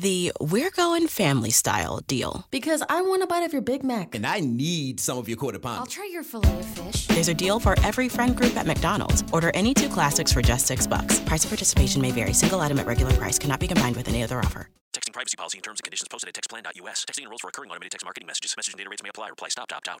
the We're Going Family Style deal. Because I want a bite of your Big Mac. And I need some of your quarter pound. I'll try your filet of fish. There's a deal for every friend group at McDonald's. Order any two classics for just six bucks. Price of participation may vary. Single item at regular price cannot be combined with any other offer. Texting privacy policy and terms and conditions posted at textplan.us. Texting enrolls for recurring automated text marketing messages. Message and data rates may apply. Reply stop to opt out.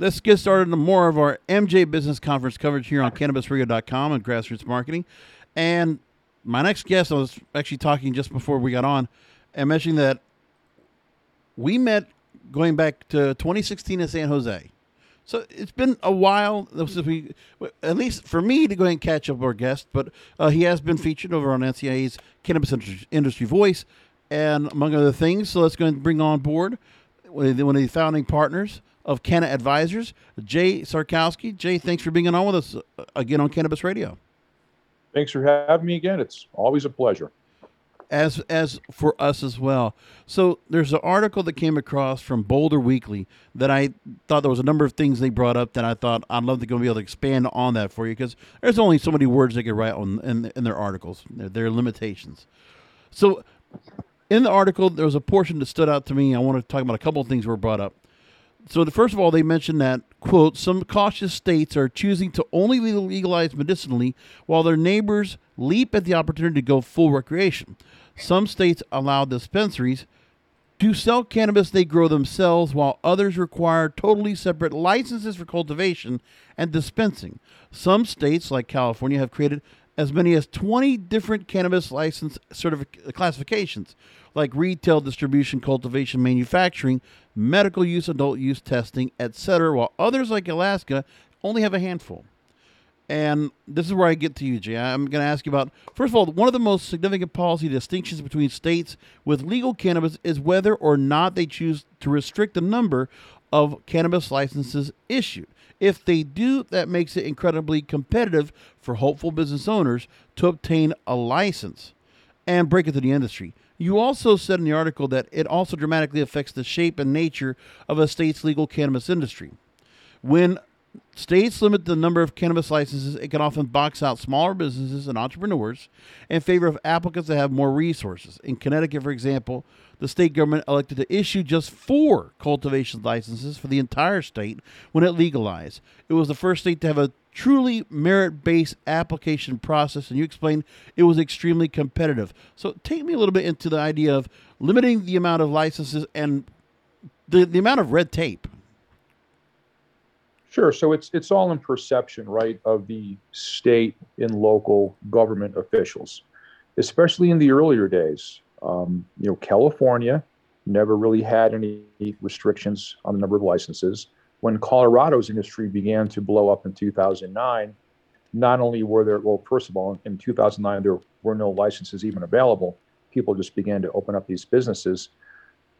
Let's get started on more of our MJ Business Conference coverage here on CannabisRadio.com and Grassroots Marketing. And my next guest, I was actually talking just before we got on, and mentioning that we met going back to 2016 in San Jose. So it's been a while since we, at least for me, to go and catch up our guest. But uh, he has been featured over on NCIA's Cannabis Industry Voice, and among other things. So let's go and bring on board one of the founding partners of Canna Advisors, Jay Czarkowski. Jay, thanks for being on with us uh, again on Cannabis Radio. Thanks for having me again. It's always a pleasure. As as for us as well. So there's an article that came across from Boulder Weekly that I thought there was a number of things they brought up that I thought I'd love to go be able to expand on that for you because there's only so many words they could write on in, in their articles. There are limitations. So in the article, there was a portion that stood out to me. I want to talk about a couple of things were brought up so the, first of all, they mentioned that quote some cautious states are choosing to only legalize medicinally, while their neighbors leap at the opportunity to go full recreation. Some states allow dispensaries to sell cannabis they grow themselves, while others require totally separate licenses for cultivation and dispensing. Some states, like California, have created as many as 20 different cannabis license certific- uh, classifications, like retail distribution, cultivation, manufacturing, medical use, adult use testing, etc., while others like Alaska only have a handful. And this is where I get to you, Jay. I'm going to ask you about, first of all, one of the most significant policy distinctions between states with legal cannabis is whether or not they choose to restrict the number of cannabis licenses issued. If they do, that makes it incredibly competitive for hopeful business owners to obtain a license and break into the industry. You also said in the article that it also dramatically affects the shape and nature of a state's legal cannabis industry. When states limit the number of cannabis licenses, it can often box out smaller businesses and entrepreneurs in favor of applicants that have more resources. In Connecticut, for example, the state government elected to issue just four cultivation licenses for the entire state when it legalized. It was the first state to have a truly merit based application process, and you explained it was extremely competitive. So, take me a little bit into the idea of limiting the amount of licenses and the, the amount of red tape. Sure. So it's it's all in perception, right, of the state and local government officials, especially in the earlier days. Um, you know, California never really had any restrictions on the number of licenses. When Colorado's industry began to blow up in 2009, not only were there, well, first of all, in 2009, there were no licenses even available. People just began to open up these businesses.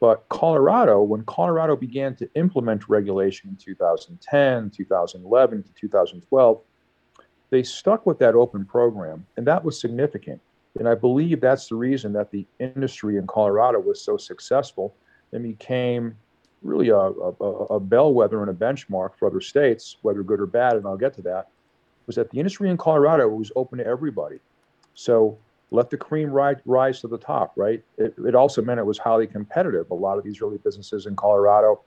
But Colorado, when Colorado began to implement regulation in 2010, 2011 to 2012, they stuck with that open program, and that was significant. And I believe that's the reason that the industry in Colorado was so successful and became really a, a, a, bellwether and a benchmark for other states, whether good or bad, and I'll get to that, was that the industry in Colorado was open to everybody. So let the cream rise, rise to the top, right? It, it also meant it was highly competitive. A lot of these early businesses in Colorado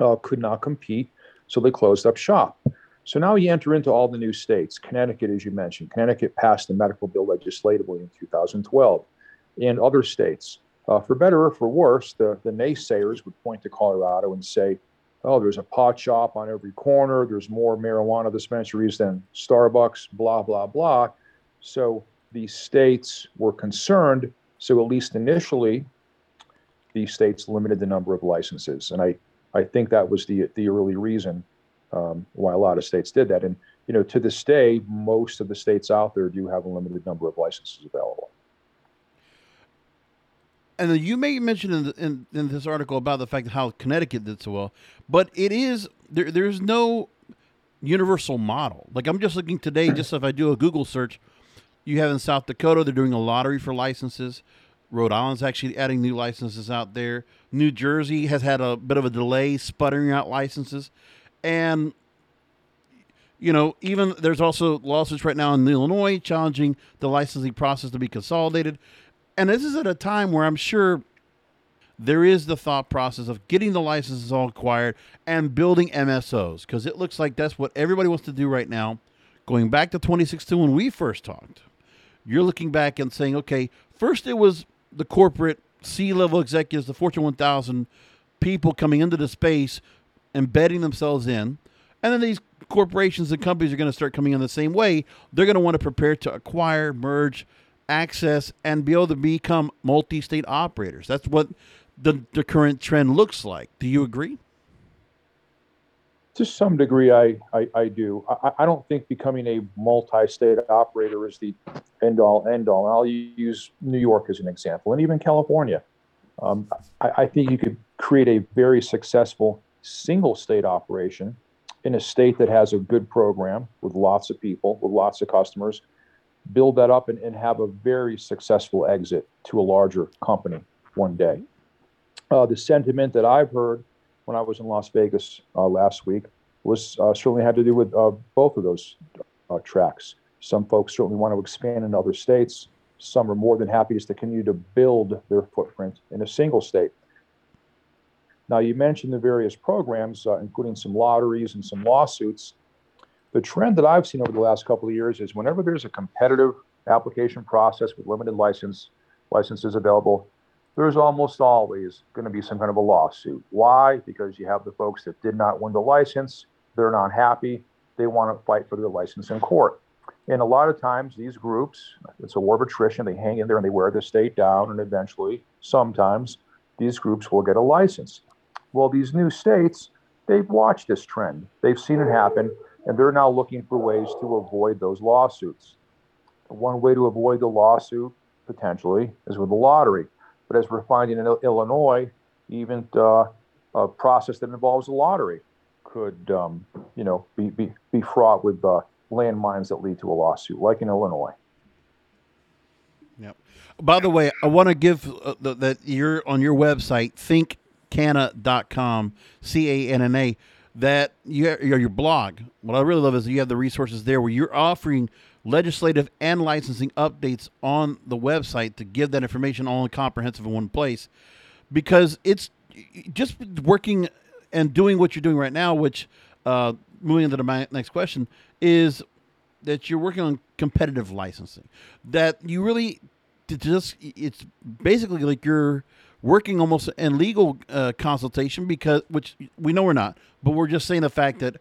uh, could not compete, so they closed up shop. So now you enter into all the new states. Connecticut, as you mentioned, Connecticut passed the medical bill legislatively in 2012, and other states. Uh, for better or for worse, the, the naysayers would point to Colorado and say, oh, there's a pot shop on every corner. There's more marijuana dispensaries than Starbucks, blah, blah, blah. So the states were concerned. So at least initially, the states limited the number of licenses. And I, I think that was the, the early reason um, why a lot of states did that. And, you know, to this day, most of the states out there do have a limited number of licenses available. and you may mention in, in in this article about the fact how Connecticut did so well, but it is there. There's no universal model. Like I'm just looking today, just if I do a Google search, you have in South Dakota they're doing a lottery for licenses. Rhode Island's actually adding new licenses out there. New Jersey has had a bit of a delay sputtering out licenses, and you know even there's also lawsuits right now in Illinois challenging the licensing process to be consolidated and this is at a time where I'm sure there is the thought process of getting the licenses all acquired and building MSOs because it looks like that's what everybody wants to do right now. Going back to 2016 when we first talked, you're looking back and saying, okay, first it was the corporate C level executives, the Fortune 1000 people coming into the space, embedding themselves in. And then these corporations and companies are going to start coming in the same way. They're going to want to prepare to acquire, merge, access and be able to become multi-state operators. That's what the the current trend looks like. Do you agree? To some degree, I I, I do. I, I don't think becoming a multi-state operator is the end all end all. I'll use New York as an example, and even California. Um, I, I think you could create a very successful single state operation in a state that has a good program with lots of people, with lots of customers, build that up and, and have a very successful exit to a larger company one day. Uh, the sentiment that I've heard when I was in Las Vegas uh, last week was uh, certainly had to do with uh, both of those uh, tracks. Some folks certainly want to expand in other states. Some are more than happy just to continue to build their footprint in a single state. Now, you mentioned the various programs, uh, including some lotteries and some lawsuits the trend that I've seen over the last couple of years is whenever there's a competitive application process with limited license licenses available, there's almost always going to be some kind of a lawsuit. Why? Because you have the folks that did not win the license, they're not happy, they want to fight for their license in court. And a lot of times, these groups, it's a war of attrition, they hang in there and they wear the state down, and eventually, sometimes, these groups will get a license. Well, these new states, they've watched this trend, they've seen it happen and they're now looking for ways to avoid those lawsuits. One way to avoid the lawsuit potentially is with the lottery, but as we're finding in Illinois, even uh, a process that involves a lottery could, um, you know, be, be, be fraught with uh, landmines that lead to a lawsuit, like in Illinois. Yep. By the way, I want to give uh, that you're on your website, thinkcanna.com, C A N N A that you have, your blog. What I really love is you have the resources there where you're offering legislative and licensing updates on the website to give that information all and comprehensive in one place because it's just working and doing what you're doing right now which uh, moving into the next question is that you're working on competitive licensing that you really just it's basically like you're working almost in legal uh, consultation because which we know we're not but we're just saying the fact that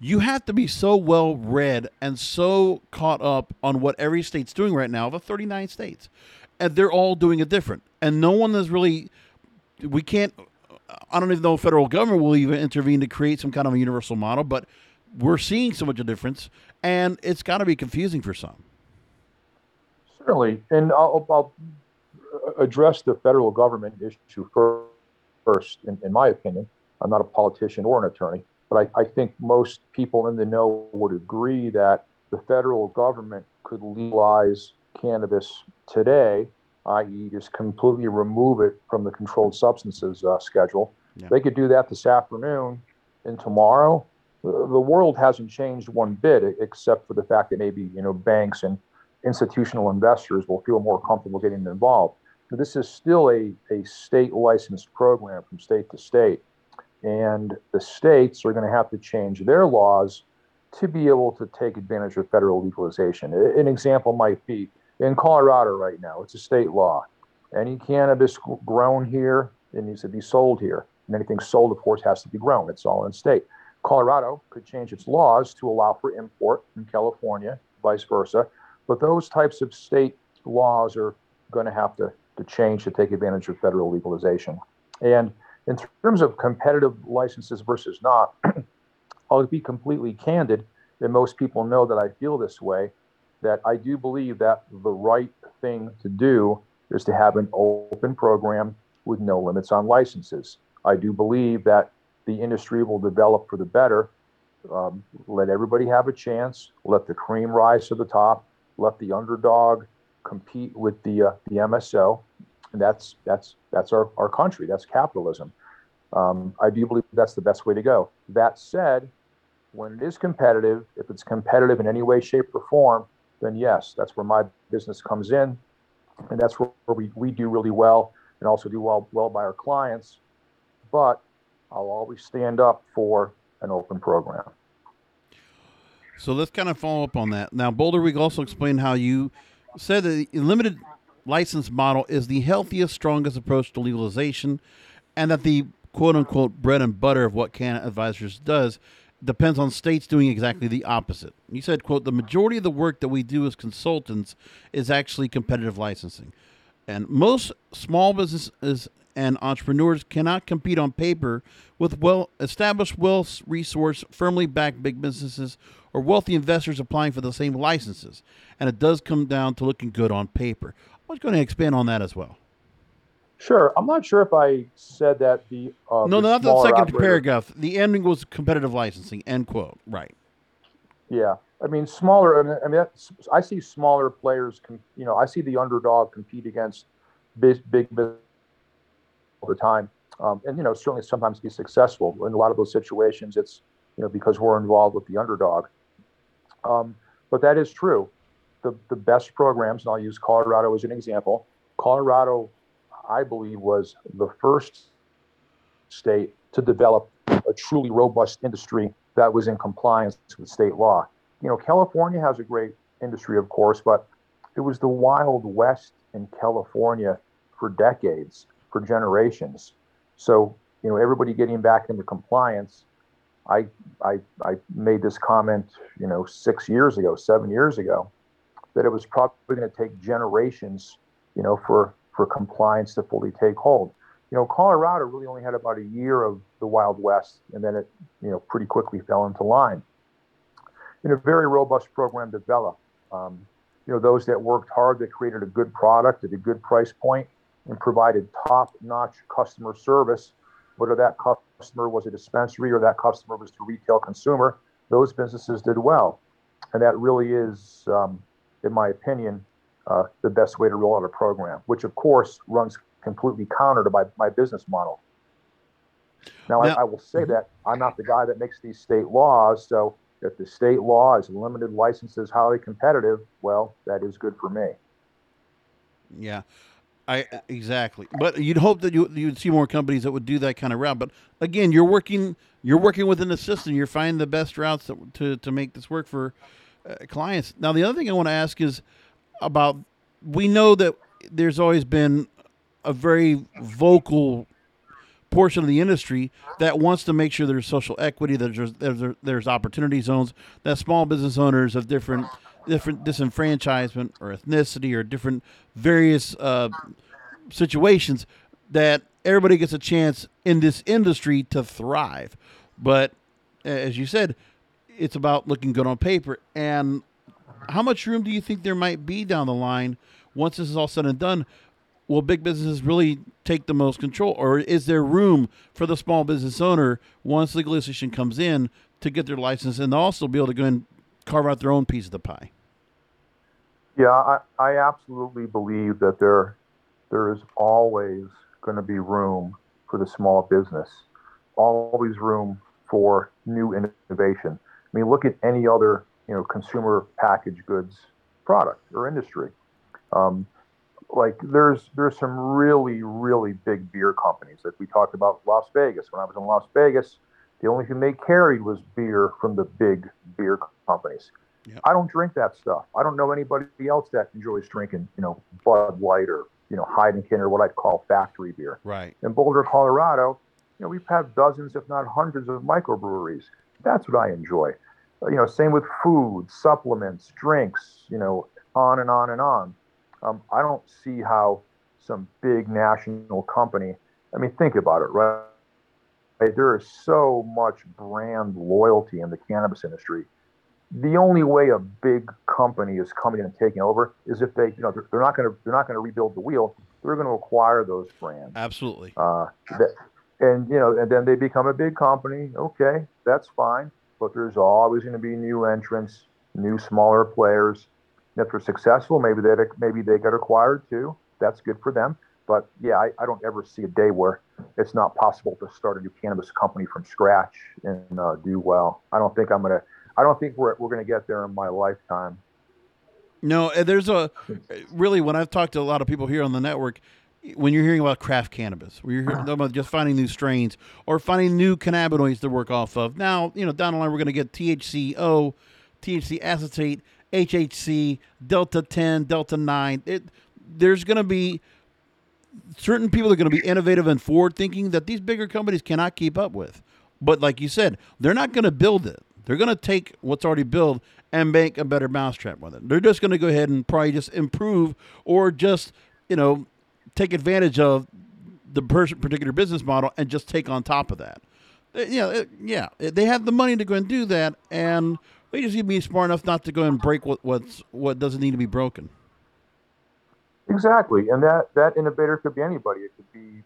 you have to be so well read and so caught up on what every state's doing right now of 39 states. And they're all doing it different. And no one is really we can't i don't even know if federal government will even intervene to create some kind of a universal model but we're seeing so much of difference and it's got to be confusing for some. Certainly. And I'll, I'll address the federal government issue first, in, in, my opinion. I'm not a politician or an attorney, but I, I think most people in the know would agree that the federal government could legalize cannabis today, i.e., just completely remove it from the controlled substances uh, schedule. Yeah. They could do that this afternoon and tomorrow. The world hasn't changed one bit, except for the fact that maybe you know banks and institutional investors will feel more comfortable getting involved this is still a, a state licensed program from state to state. And the states are going to have to change their laws to be able to take advantage of federal legalization. An example might be in Colorado right now, it's a state law. Any cannabis grown here, it needs to be sold here. And anything sold, of course, has to be grown. It's all in state. Colorado could change its laws to allow for import in California, vice versa. But those types of state laws are going to have to, to change to take advantage of federal legalization. And in terms of competitive licenses versus not, I'll be completely candid, and most people know that I feel this way, that I do believe that the right thing to do is to have an open program with no limits on licenses. I do believe that the industry will develop for the better. Um, let everybody have a chance. Let the cream rise to the top. Let the underdog compete with the uh, the MSO, and that's that's that's our, our country. That's capitalism. Um, I do believe that's the best way to go. That said, when it is competitive, if it's competitive in any way, shape, or form, then yes, that's where my business comes in, and that's where we, we do really well and also do well well by our clients. But I'll always stand up for an open program. So let's kind of follow up on that. Now, Boulder Week also explained how you said that limited license model is the healthiest, strongest approach to legalization, and that the quote unquote bread and butter of what Canna Advisors does depends on states doing exactly the opposite. You said, quote, the majority of the work that we do as consultants is actually competitive licensing. And most small businesses and entrepreneurs cannot compete on paper with well established, well resourced, firmly backed big businesses or wealthy investors applying for the same licenses. And it does come down to looking good on paper. Was going to expand on that as well. Sure. I'm not sure if I said that the uh, no, the not the second operator- paragraph. The ending was competitive licensing. End quote. Right. Yeah, I mean smaller. I mean, I see smaller players. You know, I see the underdog compete against big big business all the time, um, and you know certainly sometimes be successful. In a lot of those situations, it's you know because we're involved with the underdog. Um, but that is true. The the best programs, and I'll use Colorado as an example. Colorado, I believe, was the first state to develop a truly robust industry that was in compliance with state law. You know, California has a great industry, of course, but it was the Wild West in California for decades, for generations. So, you know, everybody getting back into compliance. I, I, I made this comment, you know, six years ago, seven years ago, that it was probably going to take generations, you know, for, for compliance to fully take hold you know, Colorado really only had about a year of the Wild West, and then it, you know, pretty quickly fell into line. In a very robust program developed. Um, you know, those that worked hard, that created a good product at a good price point, and provided top-notch customer service. Whether that customer was a dispensary or that customer was the retail consumer, those businesses did well, and that really is, um, in my opinion, uh, the best way to roll out a program. Which, of course, runs completely counter to my, my business model. Now, Now- I, I will say that I'm not the guy that makes these state laws. So if the state law is limited licenses, highly competitive, well, that is good for me. Yeah, I exactly. But you'd hope that you you'd see more companies that would do that kind of route. But again, you're working you're working within the system. You're finding the best routes to to, to make this work for uh, clients. Now, the other thing I want to ask is about. We know that there's always been a very vocal portion of the industry that wants to make sure there's social equity, that there's there's, there's opportunity zones, that small business owners of different different disenfranchisement or ethnicity or different various uh, situations that everybody gets a chance in this industry to thrive. But as you said, it's about looking good on paper. And how much room do you think there might be down the line once this is all said and done? Will big businesses really take the most control, or is there room for the small business owner once the legalization comes in to get their license and also be able to go and carve out their own piece of the pie? Yeah, I, I absolutely believe that there there is always going to be room for the small business, always room for new innovation. I mean, look at any other you know consumer packaged goods product or industry. Um, like there's there's some really really big beer companies like we talked about Las Vegas. When I was in Las Vegas, the only thing they carried was beer from the big beer companies. I don't drink that stuff. I don't know anybody else that enjoys drinking, you know, Bud Light or you know Heineken or what I'd call factory beer. Right. In Boulder, Colorado, you know, we've had dozens, if not hundreds, of microbreweries. That's what I enjoy. Uh, you know, same with food, supplements, drinks, you know, on and on and on. Um, I don't see how some big national company, I mean, think about it, right? right? There is so much brand loyalty in the cannabis industry. The only way a big company is coming in and taking over is if they, you know, they're, they're not going to they're not going to rebuild the wheel. They're going to acquire those brands. Absolutely. Uh, that, and you know, and then they become a big company. Okay, that's fine. But there's always going to be new entrants, new smaller players. And if they're successful, maybe they maybe they get acquired too. That's good for them. But yeah, I, I don't ever see a day where it's not possible to start a new cannabis company from scratch and uh, do well. I don't think I'm gonna. I don't think we're we're gonna get there in my lifetime. No, there's a really when I've talked to a lot of people here on the network, when you're hearing about craft cannabis, where you're hearing uh-huh. about just finding new strains or finding new cannabinoids to work off of. Now, you know, down the line we're going to get THCO, THC acetate, HHC, Delta 10, Delta 9. It, there's going to be certain people that are going to be innovative and forward thinking that these bigger companies cannot keep up with. But like you said, they're not going to build it. They're going to take what's already built and make a better mousetrap with it. They're just going to go ahead and probably just improve or just, you know, take advantage of the particular business model and just take on top of that. Uh, yeah, yeah, they have the money to go and do that, and they just need to be smart enough not to go and break what what's what doesn't need to be broken. Exactly, and that that innovator could be anybody. It could be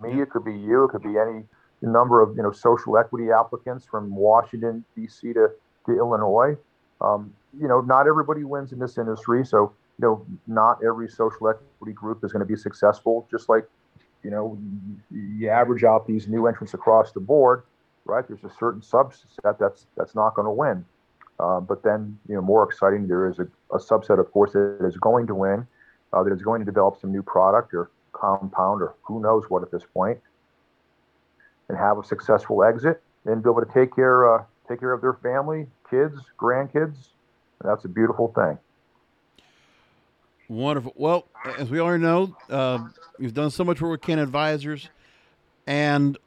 me. It could be you. It could be any number of you know social equity applicants from Washington D.C. to to Illinois. Um, you know, not everybody wins in this industry, so you know, not every social equity group is going to be successful. Just like you know, you average out these new entrants across the board, right? There's a certain subset that's that's not going to win. Uh, but then, you know, more exciting, there is a, a subset, of course, that is going to win uh, that is going to develop some new product or compound or who knows what at this point, and have a successful exit and be able to take care uh, take care of their family, kids, grandkids. That's a beautiful thing. Wonderful. Well, as we already know, uh, we've done so much work with Canna Advisors, and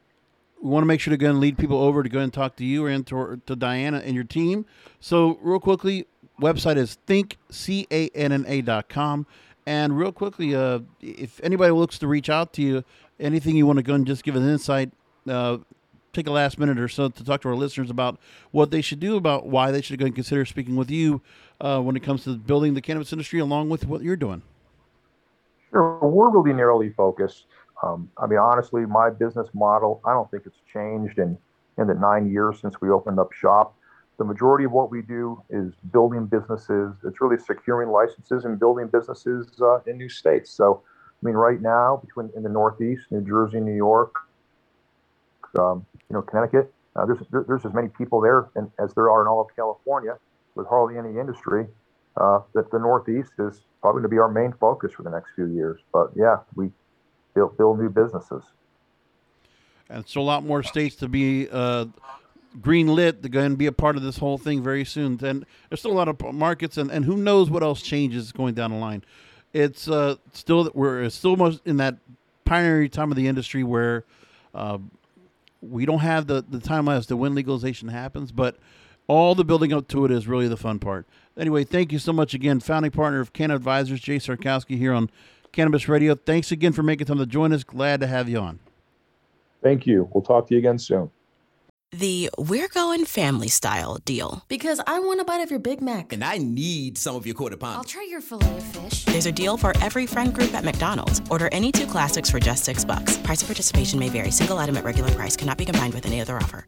we want to make sure to go and lead people over to go and talk to you and to, to Diana and your team. So, real quickly, website is thinkcanna.com. And real quickly, uh, if anybody looks to reach out to you, anything you want to go and just give an insight, uh, take a last minute or so to talk to our listeners about what they should do about why they should go and consider speaking with you uh, when it comes to building the cannabis industry along with what you're doing. Sure, we're really narrowly focused. Um, I mean, honestly, my business model, I don't think it's changed in, in the nine years since we opened up shop the majority of what we do is building businesses. It's really securing licenses and building businesses uh, in new states. So, I mean, right now, between in the Northeast, New Jersey, New York, um, you know, Connecticut, uh, there's there, there's as many people there as there are in all of California, with hardly any industry. Uh, that the Northeast is probably going to be our main focus for the next few years. But yeah, we build build new businesses. And so a lot more states to be uh, green lit to go and be a part of this whole thing very soon. And there's still a lot of markets, and, and who knows what else changes going down the line. It's uh, still we're still most in that pioneering time of the industry where uh, we don't have the the timeline as to when legalization happens, but all the building up to it is really the fun part. Anyway, thank you so much again, founding partner of Canna Advisors, Jay Czarkowski here on Cannabis Radio. Thanks again for making time to join us. Glad to have you on. Thank you. We'll talk to you again soon the We're Going Family Style deal. Because I want a bite of your Big Mac. And I need some of your quarter pound. I'll try your filet of fish. There's a deal for every friend group at McDonald's. Order any two classics for just six bucks. Price of participation may vary. Single item at regular price cannot be combined with any other offer.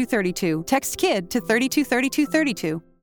323232. Text KID to 323232.